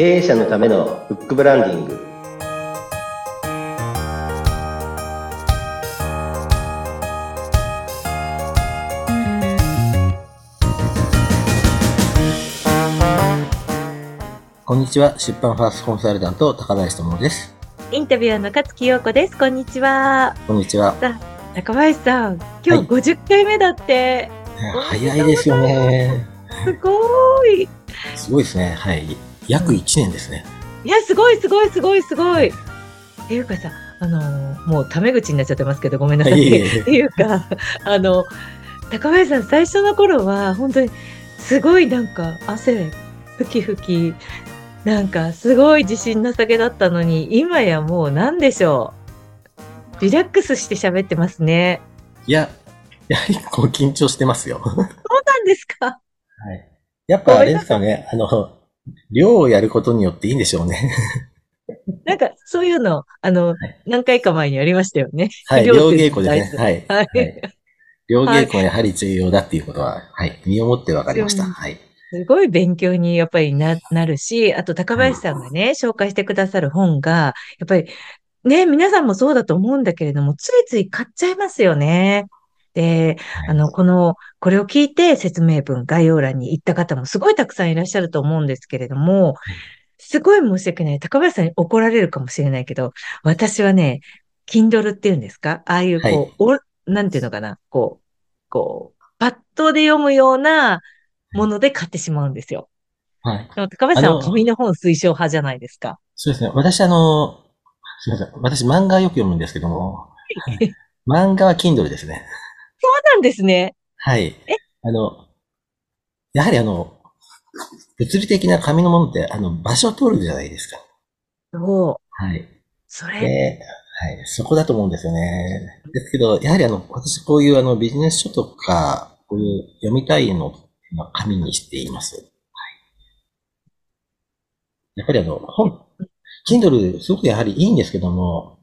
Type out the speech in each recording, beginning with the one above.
経営者のためのフックブランディングこんにちは。出版ファーストコンサルタント、高林智です。インタビュアーの勝木陽子です。こんにちは。こんにちは。高林さん、今日50回目だって、早いですよね。すごい。すごいですね。はい。約1年ですね。いや、すごい、すごい、すごい、すごい。っていうかさ、あのーもうタメ口になっちゃってますけど、ごめんなさい。いえいえってい うか、あの、高林さん、最初の頃は、本当に、すごいなんか、汗、ふきふき、なんか、すごい自信なさげだったのに、今やもう、なんでしょう。リラックスして喋ってますね。いや、やはりこう緊張してますよ。は そうなんですかい。やっぱあれですかね。あの、量をやることによっていいんでしょうね。なんか、そういうの、あの、い何回か前にありましたよね。はい。量量って稽古ですね。はい。はいはい量稽古はやはり重要だっていうことは、はい。身をもって分かりました。はい。すごい勉強にやっぱりな、なるし、あと高林さんがね、紹介してくださる本が、やっぱりね、皆さんもそうだと思うんだけれども、ついつい買っちゃいますよね。で、あの、この、これを聞いて説明文、概要欄に行った方もすごいたくさんいらっしゃると思うんですけれども、すごい申し訳ない。高林さんに怒られるかもしれないけど、私はね、Kindle っていうんですか？ああいう、こう、おなんていうのかな？こう、こう、パッドで読むようなもので買ってしまうんですよ。はい。でも高林さんは紙の本推奨派じゃないですか。そうですね。私あの、すみません。私漫画をよく読むんですけども、漫画は Kindle ですね。そうなんですね。はい。あの、やはりあの、物理的な紙のものって、あの、場所を取るじゃないですか。そう。はい。それ、で、はい。そこだと思うんですよね。ですけど、やはりあの、私こういうあの、ビジネス書とか、こういう読みたいのを紙にしています。はい。やっぱりあの、本、Kindle すごくやはりいいんですけども、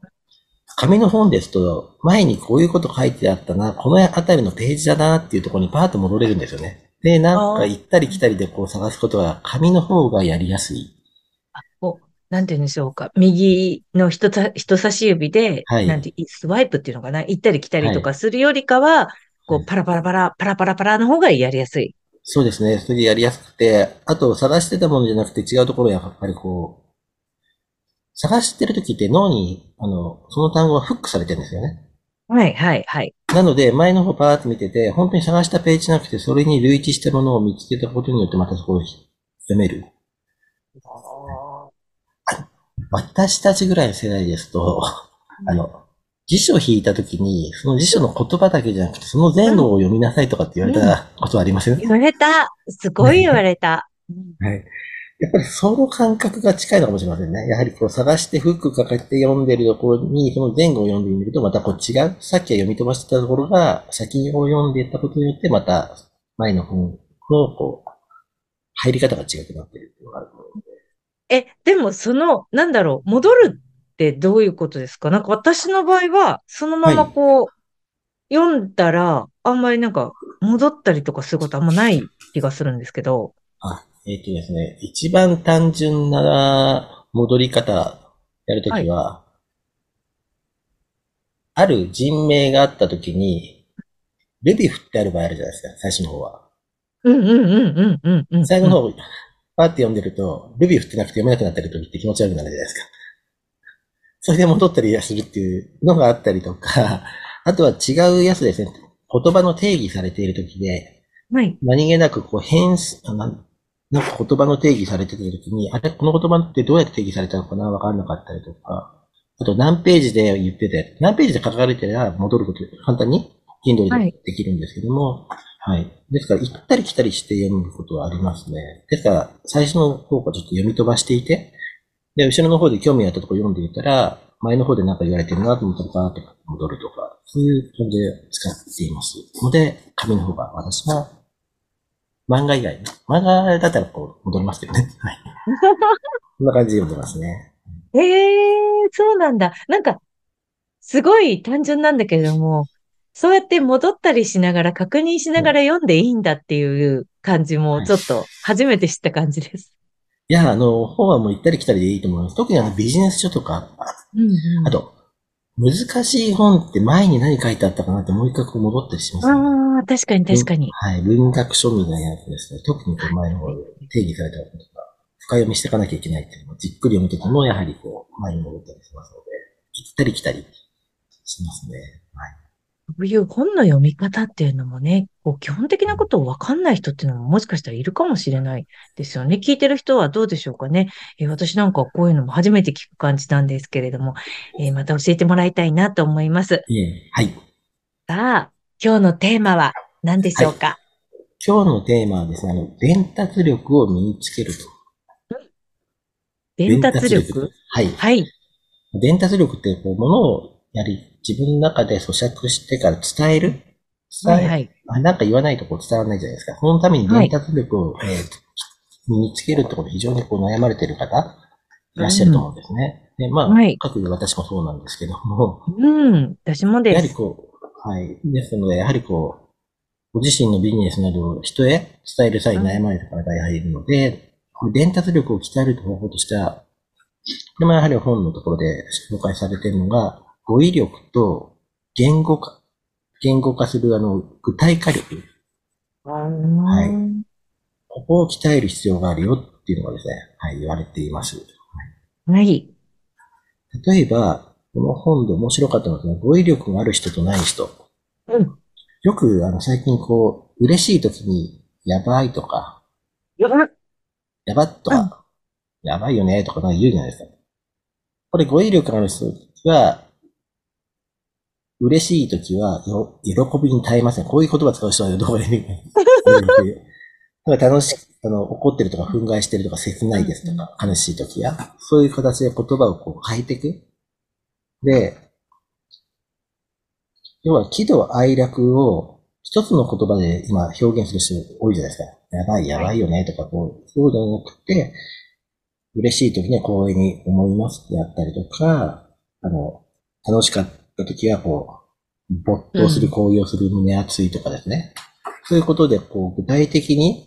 紙の本ですと、前にこういうこと書いてあったな、このあたりのページだなっていうところにパーッと戻れるんですよね。で、なんか行ったり来たりでこう探すことは紙の方がやりやすい。なんて言うんでしょうか。右の人た人差し指で、はいなんて、スワイプっていうのかな行ったり来たりとかするよりかは、こう、パラパラパラ、パラパラパラの方がやりやすい。そうですね。それでやりやすくて、あと探してたものじゃなくて違うところやっぱりこう、探してる時って脳に、あの、その単語がフックされてるんですよね。はい、はい、はい。なので、前の方パーッと見てて、本当に探したページじゃなくて、それに類似したものを見つけたことによってまたそこを読める。私たちぐらいの世代ですと、あの、辞書を引いた時に、その辞書の言葉だけじゃなくて、その前後を読みなさいとかって言われたことはありません、言われた。すごい言われた。はい。やっぱりその感覚が近いのかもしれませんね。やはりこう探してフックかけて読んでるところに、その前後を読んでみるとまたこう違う。さっきは読み飛ばしてたところが、先を読んでいったことによってまた前の本のこう、入り方が違くなってるっていうのがあると思うので。え、でもその、なんだろう、戻るってどういうことですか？なんか私の場合は、そのままこう、読んだら、あんまりなんか、戻ったりとかすることあんまない気がするんですけど。あ、えっ、とですね、一番単純な戻り方やるときは、ある人名があったときに、ルビ振ってある場合あるじゃないですか、最初の方は。うんうんうんうんうんうん。最後の方、パーって読んでると、ルビー振ってなくて読めなくなったりときって気持ち悪くなるじゃないですか。それで戻ったりするっていうのがあったりとか、あとは違うやつですね。言葉の定義されているときで、はい。何気なくこう変す、あなんなんか言葉の定義されているときに、あれ、この言葉ってどうやって定義されたのかな？わかんなかったりとか、あと何ページで言ってて、何ページで書かれてたら戻ること、簡単に？Kindle はいでできるんですけども、はい。ですから、行ったり来たりして読むことはありますね。ですから、最初の方がちょっと読み飛ばしていて、で、後ろの方で興味あったところ読んでいたら、前の方で何か言われてるなと思ったら、バーって戻るとか、そういう感じで使っています。ので、紙の方が私は、漫画以外、漫画だったらこう、戻りますけどね。はい。こんな感じで読んでますね。ええそうなんだ。なんか、すごい単純なんだけれども、そうやって戻ったりしながら、確認しながら読んでいいんだっていう感じも、ちょっと初めて知った感じです。いや、あの、本はもう行ったり来たりでいいと思います。特にあのビジネス書とか、うんうん。あと、難しい本って前に何書いてあったかなってもう一回こう戻ったりしますね。ああ、確かに確かに。はい。文学書みたいなやつですね。特にこう前の方で定義されたこととか、深読みしていかなきゃいけないっていうのをじっくり読むときも、やはりこう、前に戻ったりしますので、行ったり来たりしますね。はい。こういう本の読み方っていうのもね、こう基本的なことをわかんない人っていうのももしかしたらいるかもしれないですよね。聞いてる人はどうでしょうかね。えー私なんかはこういうのも初めて聞く感じなんですけれども、えーまた教えてもらいたいなと思います。いえ、はい。さあ、今日のテーマは何でしょうか、今日のテーマはですね、あの、伝達力を身につけると。伝達力？はい。はい。伝達力って、こう、ものをやり、自分の中で咀嚼してから伝える？伝え、はいはい。あなんか言わないとこう伝わらないじゃないですか。そのために伝達力を、えー身につけるってことで非常にこう悩まれている方、いらっしゃると思うんですね。で、まあ、はい各有私もそうなんですけども、うん、私もやです。はりこう、はい。ですので、やはりこう、ご自身のビジネスなどを人へ伝える際に悩まれる方がやはりいるので、伝達力を鍛える方法としては、でもやはり本のところで紹介されているのが、語彙力と言語化、言語化するあの、具体化力。はいここを鍛える必要があるよっていうのがですね、はい、言われています。はい。例えば、この本で面白かったのが、語彙力がある人とない人。うん。よく、あの、最近こう、嬉しい時に、やばいとか、よっやばっとか、やばいよねとかなんか言うじゃないですか。これ語彙力がある人は、嬉しい時はよ、喜びに耐えません。こういう言葉使う人はどこで見るなんか楽しく、あの、怒ってるとか、憤慨してるとか、切ないですとか、悲しい時や、そういう形で言葉をこう変えていく。で、要は喜怒哀楽を一つの言葉で今表現する人多いじゃないですか。やばい、やばいよねとか、こう、そうじゃなくて、嬉しい時には光栄に思いますってやったりとか、あの、楽しかった時はこう、没頭する、高揚する、胸熱いとかですね。そういうことで、こう、具体的に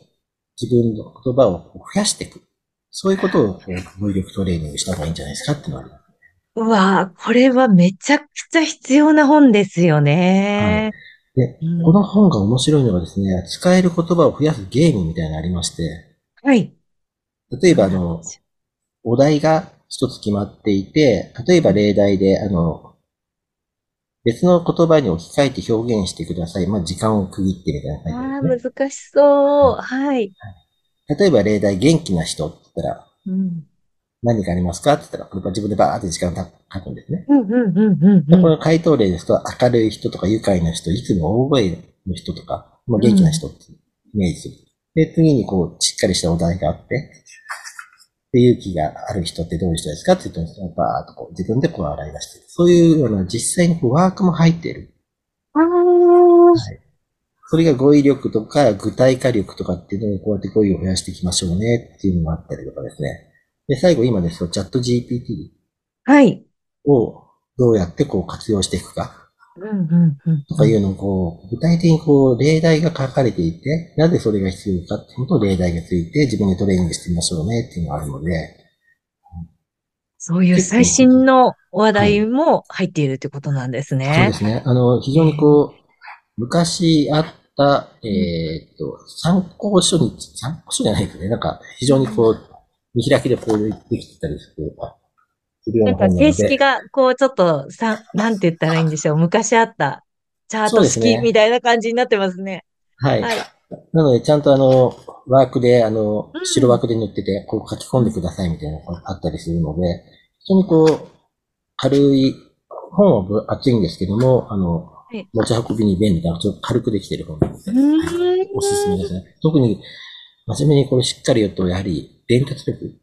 自分の言葉を増やしていく。そういうことを、こう、語彙力トレーニングした方がいいんじゃないですかってのがあります。うわぁ、これはめちゃくちゃ必要な本ですよね。で、うんこの本が面白いのがですね、使える言葉を増やすゲームみたいなのがありまして、はい。例えばあの、お題が一つ決まっていて、例えば例題で、あの、別の言葉に置き換えて表現してください。まあ、時間を区切ってみたいなああ感じですね。難しそう。はい。例えば例題、元気な人って言ったら、うん。何かありますかって言ったら、これ自分でバーって時間書くんですね。うん、うん、うん、うんでこうん。の回答例ですと、明るい人とか愉快な人、いつも大声の人とか、まあ、元気な人ってイメージする。で、次にこう、しっかりしたお題があって、で、勇気がある人ってどういう人ですかって言うと、バーっとこう、自分でこう洗い出してる。そういうような実際にこうワークも入っている。ああ、それが語彙力とか具体化力とかっていうのをこうやって語彙を増やしていきましょうねっていうのがあったりとかですね。で、最後今ですと、チャット GPT はい。をどうやってこう活用していくか。うん、うん、うん。とかいうのをこう、具体的にこう、例題が書かれていて、なぜそれが必要かっていうことを例題がついて自分でトレーニングしてみましょうねっていうのがあるので、そういう最新の話題も入っているということなんですそうねで。すね。あの、非常にこう、昔あった、えーっと、参考書に、参考書じゃないですね。なんか、非常にこう、見開きでこうできてたりするなん本なので。形式が、こう、ちょっと、さ、なんて言ったらいいんでしょう。昔あった、チャート式みたいな感じになってますね。はい。はい。なので、ちゃんとあの、ワークで、あのう、ん白枠で塗ってて、こう書き込んでくださいみたいなのがあったりするので、非常にこう、軽い、本は分厚いんですけども、あのい、持ち運びに便利な、ちょっと軽くできてる本なので。おすすめですね。特に、真面目にこれしっかり言うと、やはり、伝達力、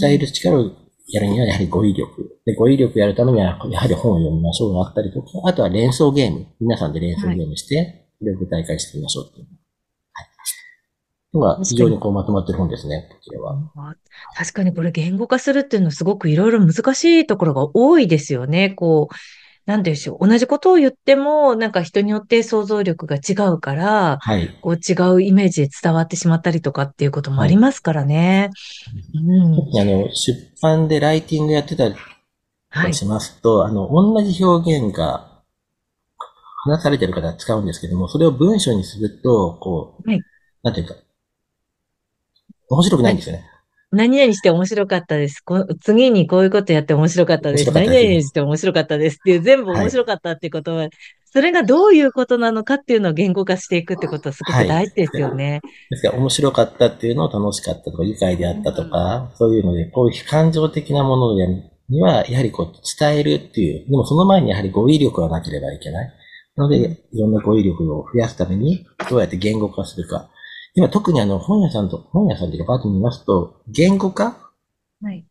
伝える力をやるには、やはり語彙力。で、語彙力やるためには、やはり本を読みましょうがあったりとか、あとは連想ゲーム。皆さんで連想ゲームして、それを具体化してみましょうっていう。はい。のが、非常にこうまとまってる本ですね、こちらは。あ確かにこれ言語化するっていうのはすごくいろいろ難しいところが多いですよね。こう、なんでしょう。同じことを言っても、なんか人によって想像力が違うから、はい。こう違うイメージで伝わってしまったりとかっていうこともありますからね。うん。特にあの、出版でライティングやってたりしますと、あの、同じ表現が話されてる方は使うんですけども、それを文章にすると、こう、はいなんていうか、面白くないんですよね。何々して面白かったです。こ次にこういうことやって面白かったです。です何々して面白かったですっていう、全部面白かったっていうことは、それがどういうことなのかっていうのを言語化していくってことはすごく大事ですよね。ですから、面白かったっていうのを楽しかったとか、愉快であったとか、そういうので、こういう感情的なものには、やはりこう、伝えるっていう、でもその前にやはり語彙力がなければいけない。なので、いろんな語彙力を増やすために、どうやって言語化するか。今、特にあの、本屋さんと、本屋さんというか、パートに見ますと、言語化はい。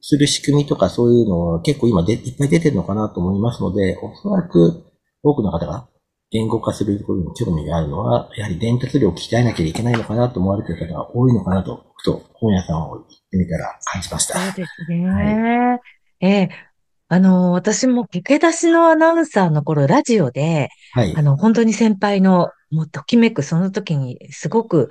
する仕組みとかそういうのは結構今でいっぱい出てるのかなと思いますので、おそらく多くの方が言語化することに興味があるのは、やはり伝達量を鍛えなきゃいけないのかなと思われている方が多いのかなと、ふと本屋さんを行ってみたら感じました。そうですね。ええあの、私も駆け出しのアナウンサーの頃、ラジオで、はいあ。の、本当に先輩の、もうときめく、その時に、すごく、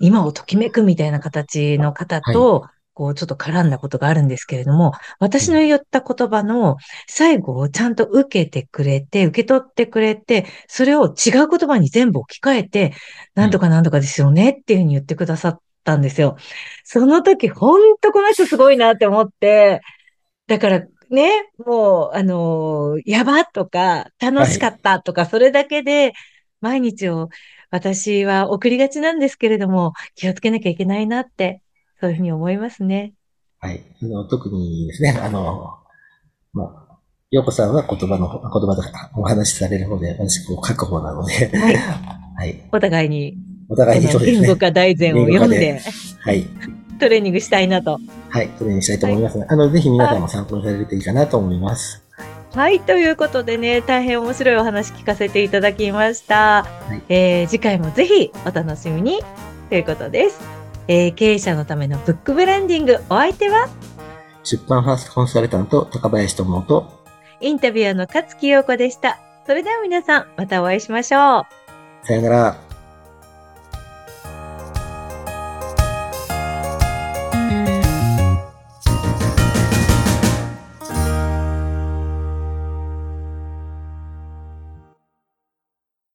今をときめくみたいな形の方と、こう、ちょっと絡んだことがあるんですけれども、私の言った言葉の最後をちゃんと受けてくれて、受け取ってくれて、それを違う言葉に全部置き換えて、なんとかなんとかですよねっていうふうに言ってくださったんですよ。その時、ほんとこの人すごいなって思って、だからね、もう、あのーやばとか、楽しかったとか、それだけで、毎日を私は送りがちなんですけれども、気をつけなきゃいけないなって、そういうふうに思いますね。はい。あの特にですね、あの、まあ、洋子さんは言葉の、言葉でお話しされる方で、私こう書く方なので、はい。はい。お互いに、お互いにそうですね。言語化大全を読ん言で、はい。トレーニングしたいなと。はい。それにしたいと思いますので、あの、ぜひ皆さんも参考にされるといいかなと思います。はい。ということでね、大変面白いお話聞かせていただきました。いえー次回もぜひお楽しみにということです。えー経営者のためのブックブランディング、お相手は？出版ファーストコンサルタント、高林智と、インタビュアーの勝木陽子でした。それでは皆さん、またお会いしましょう。さよなら。